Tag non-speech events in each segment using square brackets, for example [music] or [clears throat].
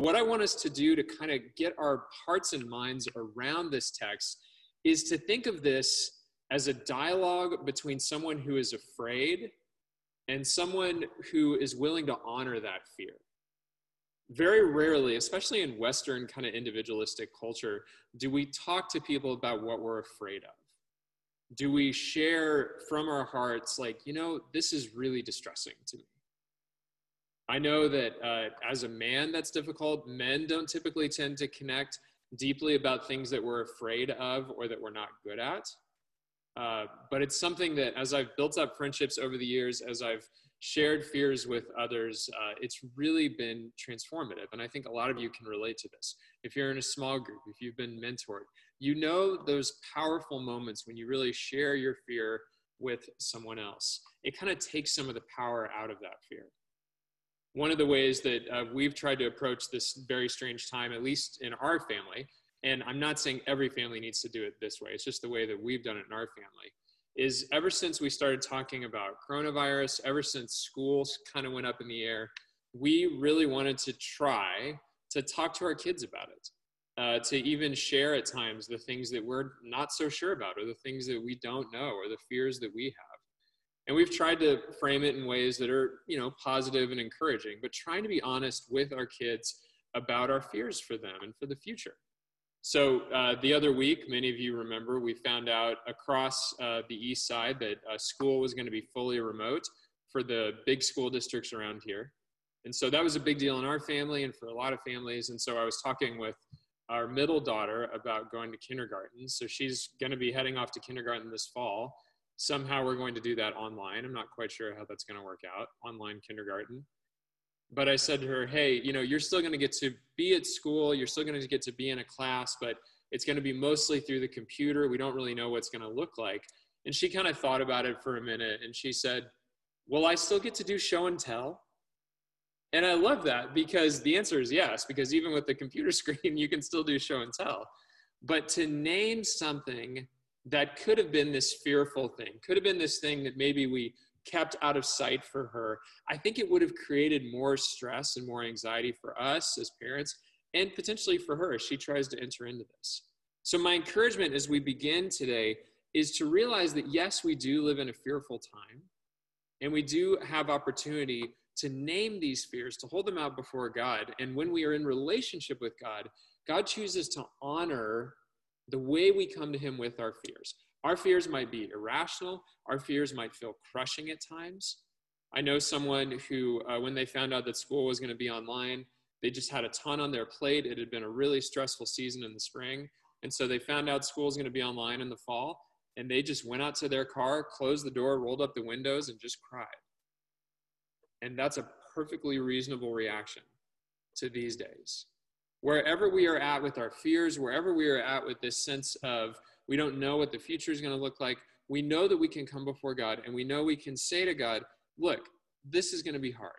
what I want us to do to kind of get our hearts and minds around this text is to think of this as a dialogue between someone who is afraid and someone who is willing to honor that fear. Very rarely, especially in Western kind of individualistic culture, do we talk to people about what we're afraid of. Do we share from our hearts, like, you know, this is really distressing to me? I know that uh, as a man, that's difficult. Men don't typically tend to connect deeply about things that we're afraid of or that we're not good at. Uh, but it's something that, as I've built up friendships over the years, as I've shared fears with others, uh, it's really been transformative. And I think a lot of you can relate to this. If you're in a small group, if you've been mentored, you know those powerful moments when you really share your fear with someone else. It kind of takes some of the power out of that fear one of the ways that uh, we've tried to approach this very strange time, at least in our family, and I'm not saying every family needs to do it this way, it's just the way that we've done it in our family, is ever since we started talking about coronavirus, ever since schools kind of went up in the air, we really wanted to try to talk to our kids about it. Uh, to even share at times the things that we're not so sure about, or the things that we don't know, or the fears that we have and we've tried to frame it in ways that are you know positive and encouraging but trying to be honest with our kids about our fears for them and for the future. So uh, the other week many of you remember we found out across uh, the east side that uh, school was going to be fully remote for the big school districts around here. And so that was a big deal in our family and for a lot of families. And so i was talking with our middle daughter about going to kindergarten. So she's going to be heading off to kindergarten this fall somehow we're going to do that online. I'm not quite sure how that's going to work out, online kindergarten. But I said to her, hey, you know, you're still going to get to be at school, you're still going to get to be in a class, but it's going to be mostly through the computer. We don't really know what's going to look like. And she kind of thought about it for a minute and she said, Will I still get to do show and tell? And I love that because the answer is yes, because even with the computer [laughs] screen, you can still do show and tell. But to name something that could have been this fearful thing, could have been this thing that maybe we kept out of sight for her, I think it would have created more stress and more anxiety for us as parents and potentially for her as she tries to enter into this. So, my encouragement as we begin today is to realize that yes, we do live in a fearful time and we do have opportunity to name these fears, to hold them out before God. And when we are in relationship with God, God chooses to honor the way we come to Him with our fears. Our fears might be irrational, our fears might feel crushing at times. I know someone who, uh, when they found out that school was going to be online, they just had a ton on their plate. It had been a really stressful season in the spring. And so they found out school was going to be online in the fall. And they just went out to their car, closed the door, rolled up the windows, and just cried. And that's a perfectly reasonable reaction to these days wherever we are at with our fears, wherever we are at with this sense of we don't know what the future is going to look like, we know that we can come before God and we know we can say to God, look, this is going to be hard.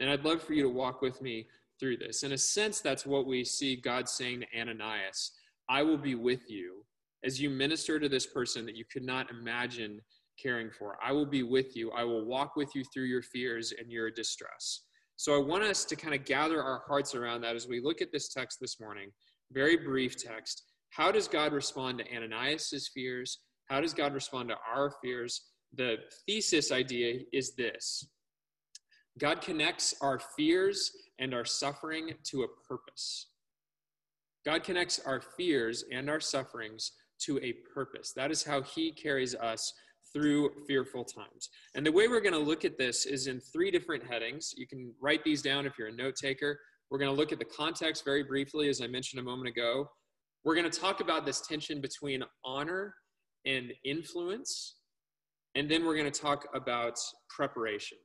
And I'd love for you to walk with me through this. In a sense, that's what we see God saying to Ananias I will be with you as you minister to this person that you could not imagine caring for. I will be with you. I will walk with you through your fears and your distress. So I want us to kind of gather our hearts around that as we look at this text this morning. Very brief text. How does God respond to Ananias's fears? How does God respond to our fears? The thesis idea is this God connects our fears and our suffering to a purpose. God connects our fears and our sufferings to a purpose. That is how He carries us through fearful times. And the way we're going to look at this is in three different headings. You can write these down if you're a note taker. We're going to look at the context very briefly, as I mentioned a moment ago. We're going to talk about this tension between honor and influence. And then we're going to talk about preparation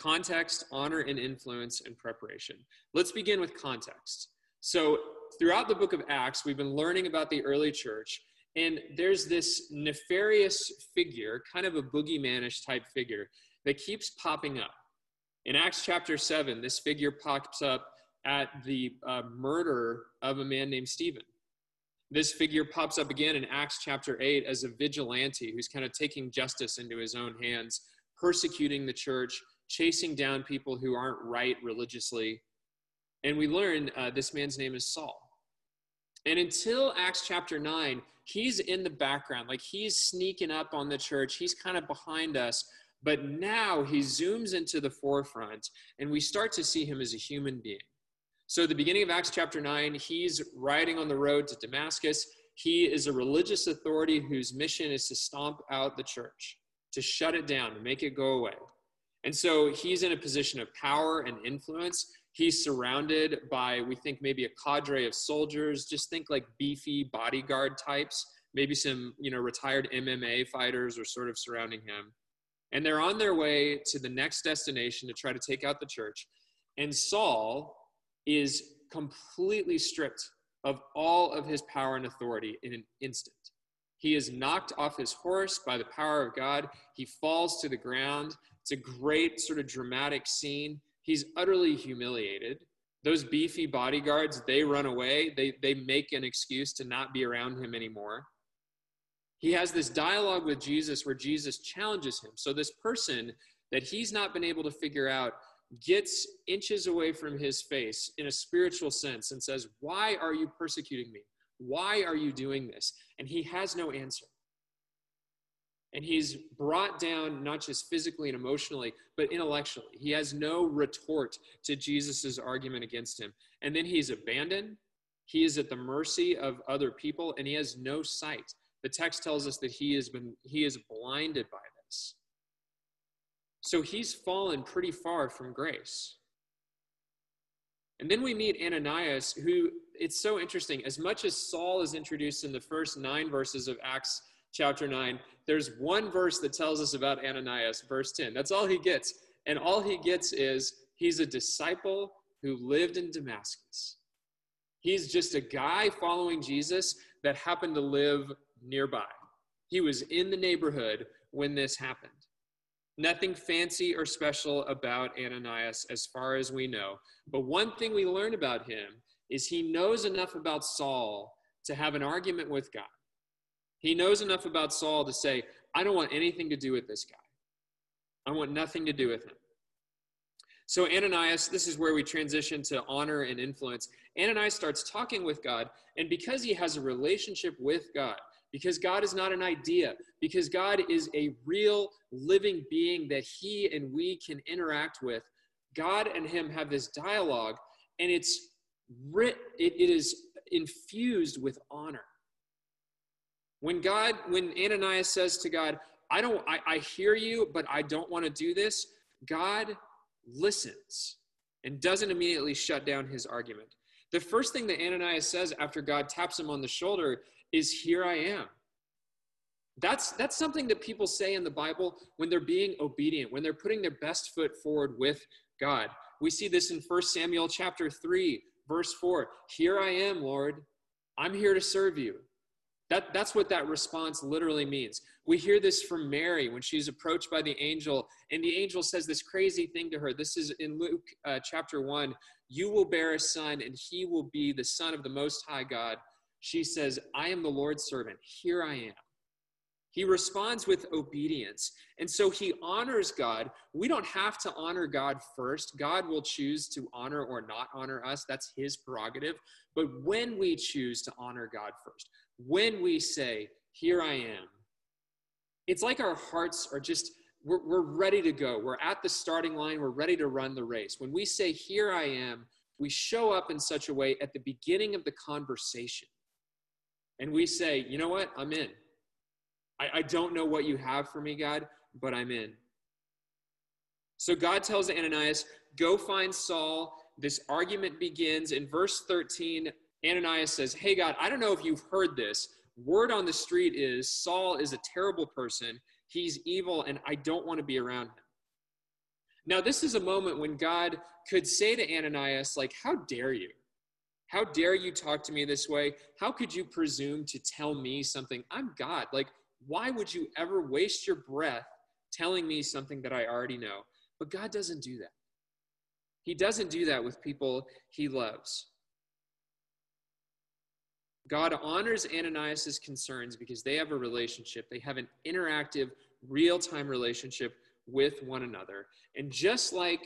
context, honor, and influence, and preparation. Let's begin with context. So, throughout the book of Acts, we've been learning about the early church and there's this nefarious figure, kind of a boogeymanish type figure, that keeps popping up. In Acts chapter 7, this figure pops up at the uh, murder of a man named Stephen. This figure pops up again in Acts chapter 8 as a vigilante who's kind of taking justice into his own hands, persecuting the church, chasing down people who aren't right religiously. And we learn uh, this man's name is Saul. And until Acts chapter 9, he's in the background, like he's sneaking up on the church, he's kind of behind us. But now he zooms into the forefront, and we start to see him as a human being. So, at the beginning of Acts chapter 9, he's riding on the road to Damascus. He is a religious authority whose mission is to stomp out the church, to shut it down, to make it go away. And so he's in a position of power and influence. He's surrounded by, we think, maybe a cadre of soldiers. Just think like beefy bodyguard types. Maybe some, you know, retired MMA fighters are sort of surrounding him. And they're on their way to the next destination to try to take out the church. And Saul is completely stripped of all of his power and authority in an instant. He is knocked off his horse by the power of God. He falls to the ground. It's a great sort of dramatic scene. He's utterly humiliated. Those beefy bodyguards, they run away. They, they make an excuse to not be around him anymore. He has this dialogue with Jesus where Jesus challenges him. So, this person that he's not been able to figure out gets inches away from his face in a spiritual sense and says, Why are you persecuting me? Why are you doing this? And he has no answer. And he's brought down not just physically and emotionally, but intellectually. He has no retort to Jesus' argument against him. And then he's abandoned. He is at the mercy of other people, and he has no sight. The text tells us that he has been he is blinded by this. So he's fallen pretty far from grace. And then we meet Ananias, who it's so interesting. As much as Saul is introduced in the first nine verses of Acts chapter 9, there's one verse that tells us about Ananias, verse 10. That's all he gets. And all he gets is he's a disciple who lived in Damascus. He's just a guy following Jesus that happened to live nearby. He was in the neighborhood when this happened. Nothing fancy or special about Ananias as far as we know. But one thing we learn about him is he knows enough about Saul to have an argument with God. He knows enough about Saul to say, I don't want anything to do with this guy. I want nothing to do with him. So, Ananias, this is where we transition to honor and influence. Ananias starts talking with God, and because he has a relationship with God, because God is not an idea, because God is a real living being that he and we can interact with. God and him have this dialogue, and it's writ, it, it is infused with honor. When God, when Ananias says to God, I don't, I, I hear you, but I don't want to do this, God listens and doesn't immediately shut down his argument. The first thing that Ananias says after God taps him on the shoulder is here I am. That's that's something that people say in the Bible when they're being obedient, when they're putting their best foot forward with God. We see this in 1 Samuel chapter 3, verse 4. Here I am, Lord. I'm here to serve you. That, that's what that response literally means. We hear this from Mary when she's approached by the angel, and the angel says this crazy thing to her. This is in Luke uh, chapter 1. You will bear a son, and he will be the son of the Most High God she says, I am the Lord's servant. Here I am. He responds with obedience. And so he honors God. We don't have to honor God first. God will choose to honor or not honor us. That's his prerogative. But when we choose to honor God first, when we say, Here I am, it's like our hearts are just, we're, we're ready to go. We're at the starting line. We're ready to run the race. When we say, Here I am, we show up in such a way at the beginning of the conversation and we say, you know what? I'm in. I, I don't know what you have for me, God, but I'm in. So God tells Ananias, go find Saul. This argument begins in verse 13. Ananias says, Hey, God, I don't know if you've heard this. Word on the street is Saul is a terrible person. He's evil, and I don't want to be around him. Now, this is a moment when God could say to Ananias, like, How dare you? How dare you talk to me this way? How could you presume to tell me something? I'm God. Like, why would you ever waste your breath telling me something that I already know? But God doesn't do that. He doesn't do that with people he loves. God honors Ananias' concerns because they have a relationship. They have an interactive, real time relationship with one another. And just like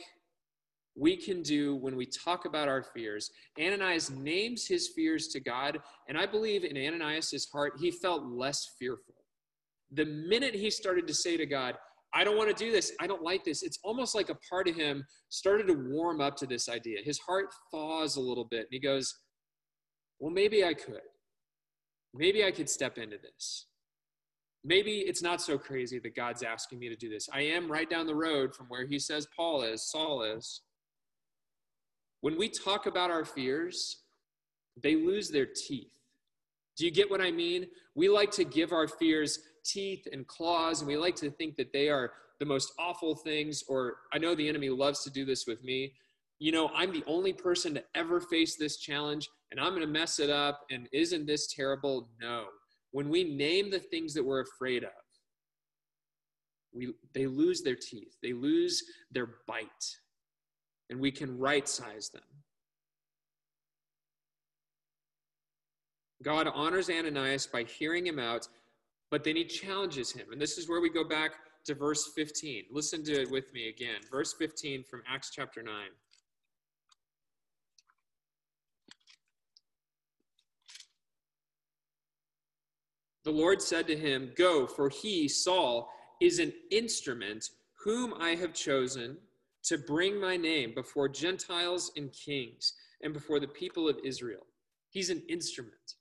we can do when we talk about our fears. Ananias names his fears to God, and I believe in Ananias' heart, he felt less fearful. The minute he started to say to God, I don't want to do this, I don't like this, it's almost like a part of him started to warm up to this idea. His heart thaws a little bit, and he goes, Well, maybe I could. Maybe I could step into this. Maybe it's not so crazy that God's asking me to do this. I am right down the road from where he says Paul is, Saul is. When we talk about our fears, they lose their teeth. Do you get what I mean? We like to give our fears teeth and claws, and we like to think that they are the most awful things, or I know the enemy loves to do this with me. You know, I'm the only person to ever face this challenge, and I'm going to mess it up, and isn't this terrible? No. When we name the things that we're afraid of, we, they lose their teeth, they lose their bite and we can right size them. God honors Ananias by hearing him out, but then he challenges him. And this is where we go back to verse 15. Listen to it with me again. Verse 15 from Acts chapter 9. The Lord said to him, Go, for he, Saul, is an instrument whom I have chosen to bring my name before Gentiles and kings and before the people of Israel. He's an instrument.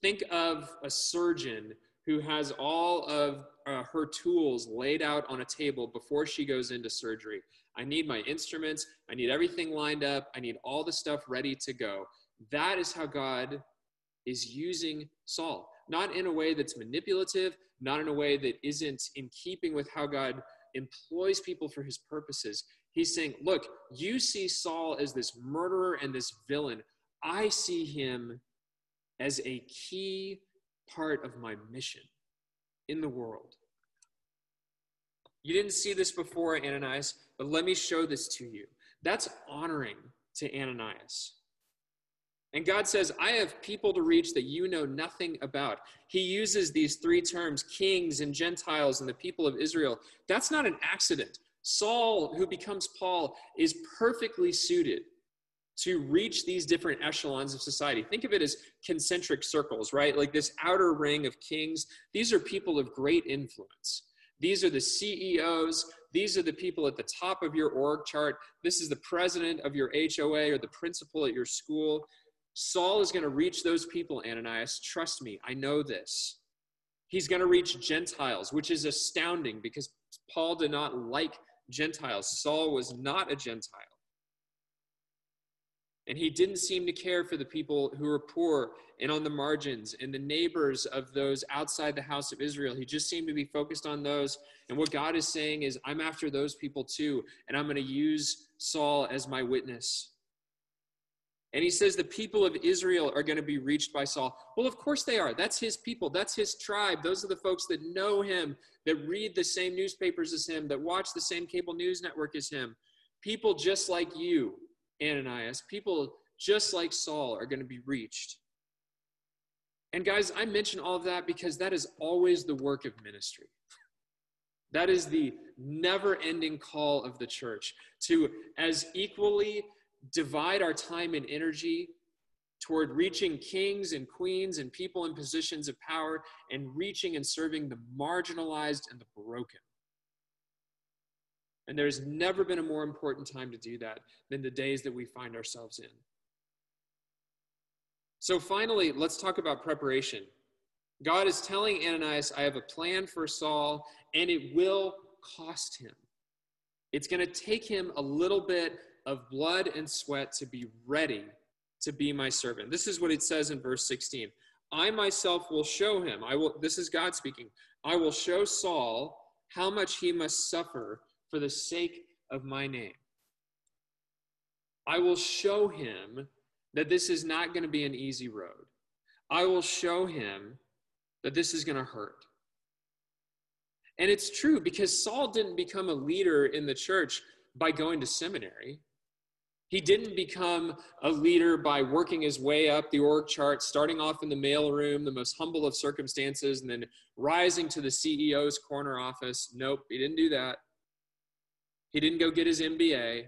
Think of a surgeon who has all of uh, her tools laid out on a table before she goes into surgery. I need my instruments, I need everything lined up, I need all the stuff ready to go. That is how God is using Saul. Not in a way that's manipulative, not in a way that isn't in keeping with how God employs people for his purposes. He's saying, Look, you see Saul as this murderer and this villain. I see him as a key part of my mission in the world. You didn't see this before, Ananias, but let me show this to you. That's honoring to Ananias. And God says, I have people to reach that you know nothing about. He uses these three terms kings and Gentiles and the people of Israel. That's not an accident. Saul, who becomes Paul, is perfectly suited to reach these different echelons of society. Think of it as concentric circles, right? Like this outer ring of kings. These are people of great influence. These are the CEOs. These are the people at the top of your org chart. This is the president of your HOA or the principal at your school. Saul is going to reach those people, Ananias. Trust me, I know this. He's going to reach Gentiles, which is astounding because Paul did not like Gentiles. Saul was not a Gentile. And he didn't seem to care for the people who were poor and on the margins and the neighbors of those outside the house of Israel. He just seemed to be focused on those. And what God is saying is, I'm after those people too, and I'm going to use Saul as my witness. And he says the people of Israel are going to be reached by Saul. Well, of course they are. That's his people, that's his tribe. Those are the folks that know him, that read the same newspapers as him, that watch the same cable news network as him. People just like you, Ananias, people just like Saul are going to be reached. And guys, I mention all of that because that is always the work of ministry. That is the never ending call of the church to, as equally divide our time and energy toward reaching kings and queens and people in positions of power and reaching and serving the marginalized and the broken. And there's never been a more important time to do that than the days that we find ourselves in. So, finally, let's talk about preparation. God is telling Ananias, I have a plan for Saul, and it will cost him. It's going to take him a little bit of blood and sweat to be ready to be my servant. This is what it says in verse 16. I myself will show him. I will this is God speaking. I will show Saul how much he must suffer for the sake of my name. I will show him that this is not going to be an easy road. I will show him that this is going to hurt. And it's true because Saul didn't become a leader in the church by going to seminary. He didn't become a leader by working his way up the org chart, starting off in the mailroom, the most humble of circumstances, and then rising to the CEO's corner office. Nope, he didn't do that. He didn't go get his MBA.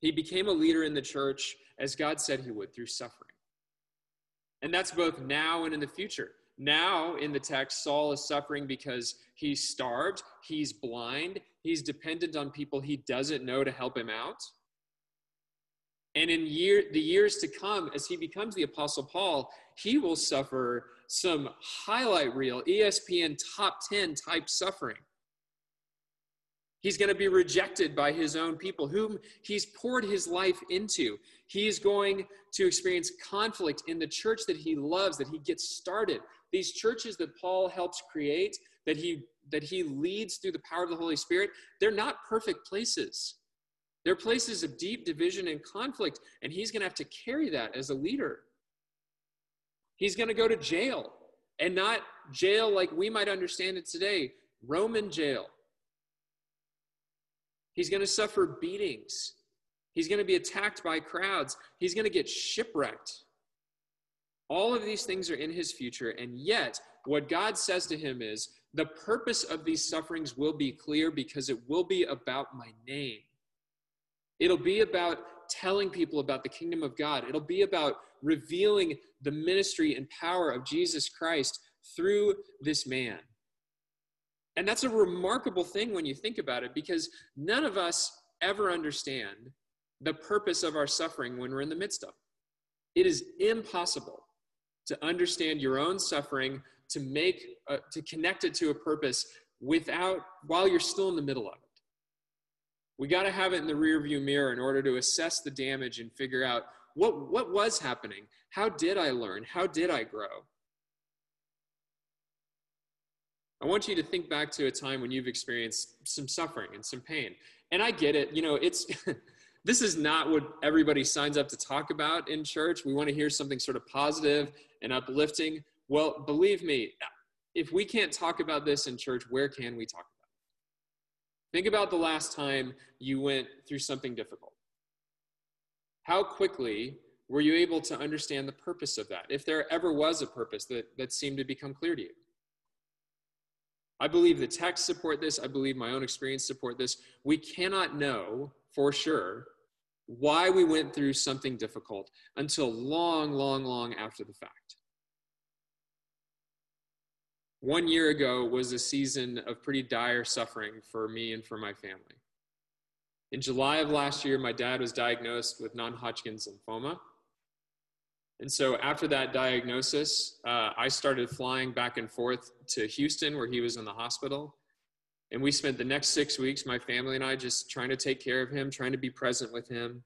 He became a leader in the church as God said he would through suffering. And that's both now and in the future. Now, in the text, Saul is suffering because he's starved, he's blind, he's dependent on people he doesn't know to help him out. And in year, the years to come, as he becomes the Apostle Paul, he will suffer some highlight reel, ESPN top 10 type suffering. He's going to be rejected by his own people, whom he's poured his life into. He's going to experience conflict in the church that he loves, that he gets started. These churches that Paul helps create, that he that he leads through the power of the Holy Spirit, they're not perfect places. They're places of deep division and conflict, and he's going to have to carry that as a leader. He's going to go to jail, and not jail like we might understand it today, Roman jail. He's going to suffer beatings. He's going to be attacked by crowds. He's going to get shipwrecked. All of these things are in his future, and yet what God says to him is the purpose of these sufferings will be clear because it will be about my name. It'll be about telling people about the kingdom of God. It'll be about revealing the ministry and power of Jesus Christ through this man. And that's a remarkable thing when you think about it because none of us ever understand the purpose of our suffering when we're in the midst of it. It is impossible to understand your own suffering, to make, a, to connect it to a purpose without, while you're still in the middle of it. We got to have it in the rearview mirror in order to assess the damage and figure out what, what was happening? How did I learn? How did I grow? I want you to think back to a time when you've experienced some suffering and some pain. And I get it, you know, it's [laughs] this is not what everybody signs up to talk about in church. We want to hear something sort of positive and uplifting. Well, believe me, if we can't talk about this in church, where can we talk? Think about the last time you went through something difficult. How quickly were you able to understand the purpose of that? If there ever was a purpose that, that seemed to become clear to you. I believe the texts support this. I believe my own experience support this. We cannot know for sure why we went through something difficult until long, long, long after the fact. One year ago was a season of pretty dire suffering for me and for my family. In July of last year, my dad was diagnosed with non Hodgkin's lymphoma. And so after that diagnosis, uh, I started flying back and forth to Houston, where he was in the hospital. And we spent the next six weeks, my family and I, just trying to take care of him, trying to be present with him.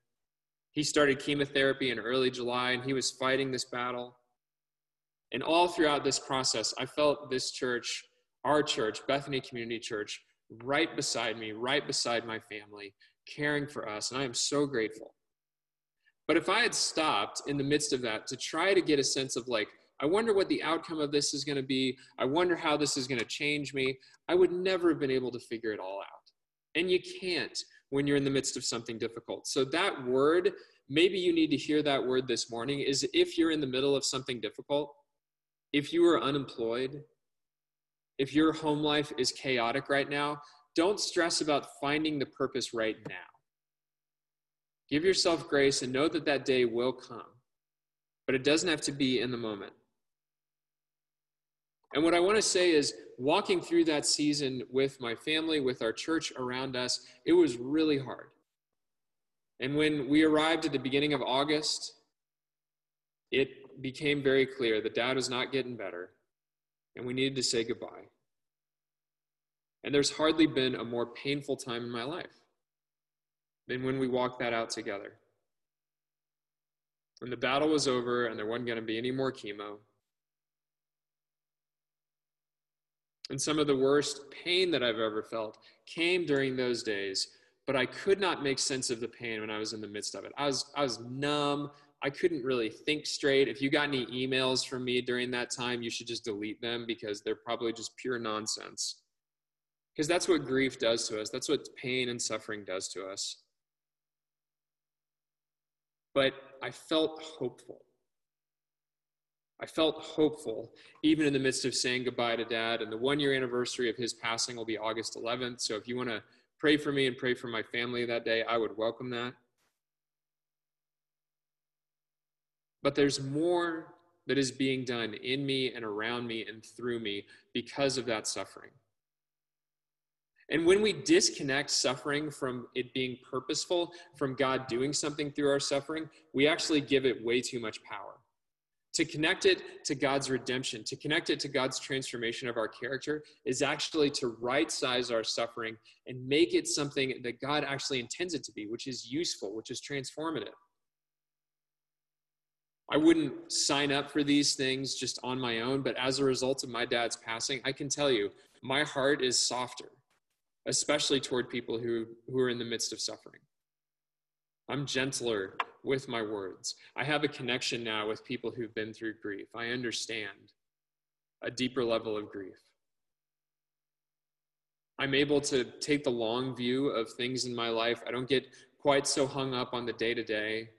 He started chemotherapy in early July, and he was fighting this battle. And all throughout this process, I felt this church, our church, Bethany Community Church, right beside me, right beside my family, caring for us. And I am so grateful. But if I had stopped in the midst of that to try to get a sense of like, I wonder what the outcome of this is going to be, I wonder how this is going to change me, I would never have been able to figure it all out. And you can't when you're in the midst of something difficult. So that word, maybe you need to hear that word this morning, is if you're in the middle of something difficult, if you are unemployed, if your home life is chaotic right now, don't stress about finding the purpose right now. Give yourself grace and know that that day will come, but it doesn't have to be in the moment. And what I want to say is, walking through that season with my family, with our church around us, it was really hard. And when we arrived at the beginning of August, it became very clear that dad was not getting better, and we needed to say goodbye. And there's hardly been a more painful time in my life than when we walked that out together. When the battle was over and there wasn't going to be any more chemo, and some of the worst pain that I've ever felt came during those days, but I could not make sense of the pain when I was in the midst of it. I was, I was numb. I couldn't really think straight. If you got any emails from me during that time, you should just delete them because they're probably just pure nonsense. Because that's what grief does to us, that's what pain and suffering does to us. But I felt hopeful. I felt hopeful even in the midst of saying goodbye to dad. And the one year anniversary of his passing will be August 11th. So if you want to pray for me and pray for my family that day, I would welcome that. But there's more that is being done in me and around me and through me because of that suffering. And when we disconnect suffering from it being purposeful, from God doing something through our suffering, we actually give it way too much power. To connect it to God's redemption, to connect it to God's transformation of our character, is actually to right size our suffering and make it something that God actually intends it to be, which is useful, which is transformative. I wouldn't sign up for these things just on my own, but as a result of my dad's passing, I can tell you my heart is softer, especially toward people who, who are in the midst of suffering. I'm gentler with my words. I have a connection now with people who've been through grief. I understand a deeper level of grief. I'm able to take the long view of things in my life. I don't get quite so hung up on the day to day.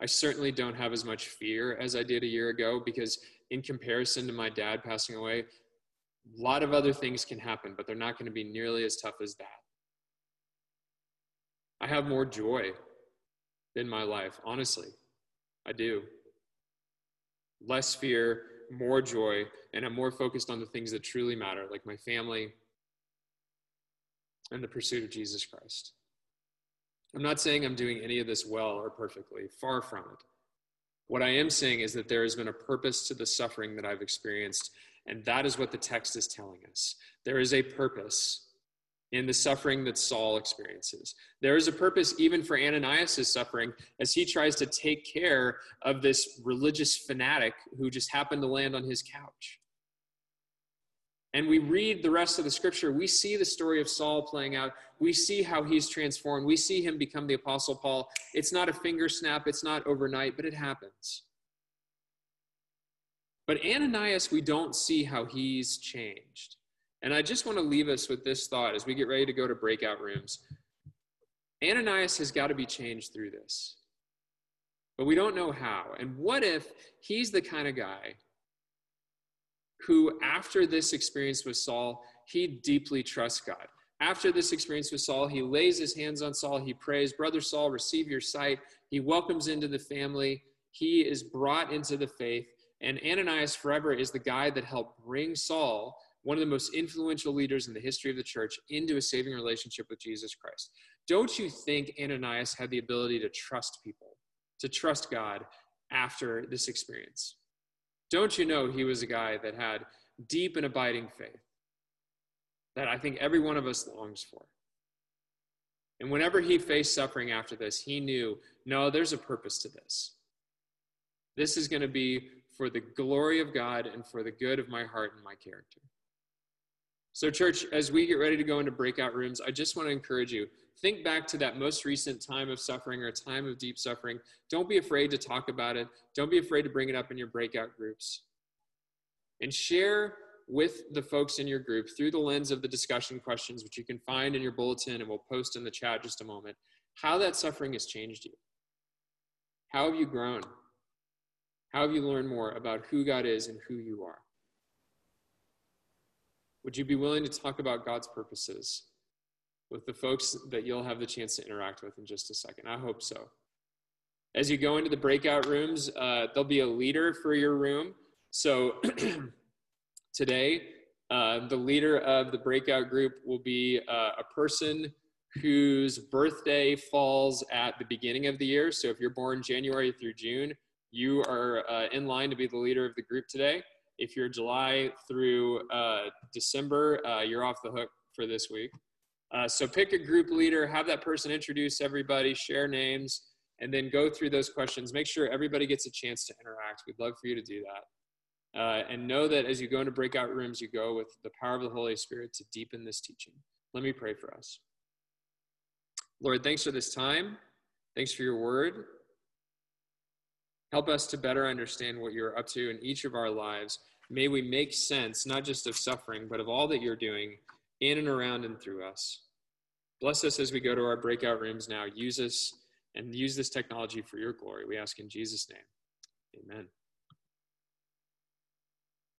I certainly don't have as much fear as I did a year ago because, in comparison to my dad passing away, a lot of other things can happen, but they're not going to be nearly as tough as that. I have more joy in my life, honestly. I do. Less fear, more joy, and I'm more focused on the things that truly matter, like my family and the pursuit of Jesus Christ. I'm not saying I'm doing any of this well or perfectly, far from it. What I am saying is that there has been a purpose to the suffering that I've experienced, and that is what the text is telling us. There is a purpose in the suffering that Saul experiences. There is a purpose even for Ananias' suffering as he tries to take care of this religious fanatic who just happened to land on his couch. And we read the rest of the scripture, we see the story of Saul playing out. We see how he's transformed. We see him become the Apostle Paul. It's not a finger snap, it's not overnight, but it happens. But Ananias, we don't see how he's changed. And I just want to leave us with this thought as we get ready to go to breakout rooms. Ananias has got to be changed through this. But we don't know how. And what if he's the kind of guy who, after this experience with Saul, he deeply trusts God? After this experience with Saul, he lays his hands on Saul. He prays, Brother Saul, receive your sight. He welcomes into the family. He is brought into the faith. And Ananias forever is the guy that helped bring Saul one of the most influential leaders in the history of the church, into a saving relationship with Jesus Christ. Don't you think Ananias had the ability to trust people, to trust God after this experience? Don't you know he was a guy that had deep and abiding faith that I think every one of us longs for? And whenever he faced suffering after this, he knew no, there's a purpose to this. This is going to be for the glory of God and for the good of my heart and my character. So, church, as we get ready to go into breakout rooms, I just want to encourage you think back to that most recent time of suffering or time of deep suffering. Don't be afraid to talk about it, don't be afraid to bring it up in your breakout groups. And share with the folks in your group through the lens of the discussion questions, which you can find in your bulletin and we'll post in the chat just a moment, how that suffering has changed you. How have you grown? How have you learned more about who God is and who you are? Would you be willing to talk about God's purposes with the folks that you'll have the chance to interact with in just a second? I hope so. As you go into the breakout rooms, uh, there'll be a leader for your room. So [clears throat] today, uh, the leader of the breakout group will be uh, a person whose birthday falls at the beginning of the year. So if you're born January through June, you are uh, in line to be the leader of the group today. If you're July through uh, December, uh, you're off the hook for this week. Uh, so pick a group leader, have that person introduce everybody, share names, and then go through those questions. Make sure everybody gets a chance to interact. We'd love for you to do that. Uh, and know that as you go into breakout rooms, you go with the power of the Holy Spirit to deepen this teaching. Let me pray for us. Lord, thanks for this time. Thanks for your word. Help us to better understand what you're up to in each of our lives. May we make sense, not just of suffering, but of all that you're doing in and around and through us. Bless us as we go to our breakout rooms now. Use us and use this technology for your glory. We ask in Jesus' name. Amen.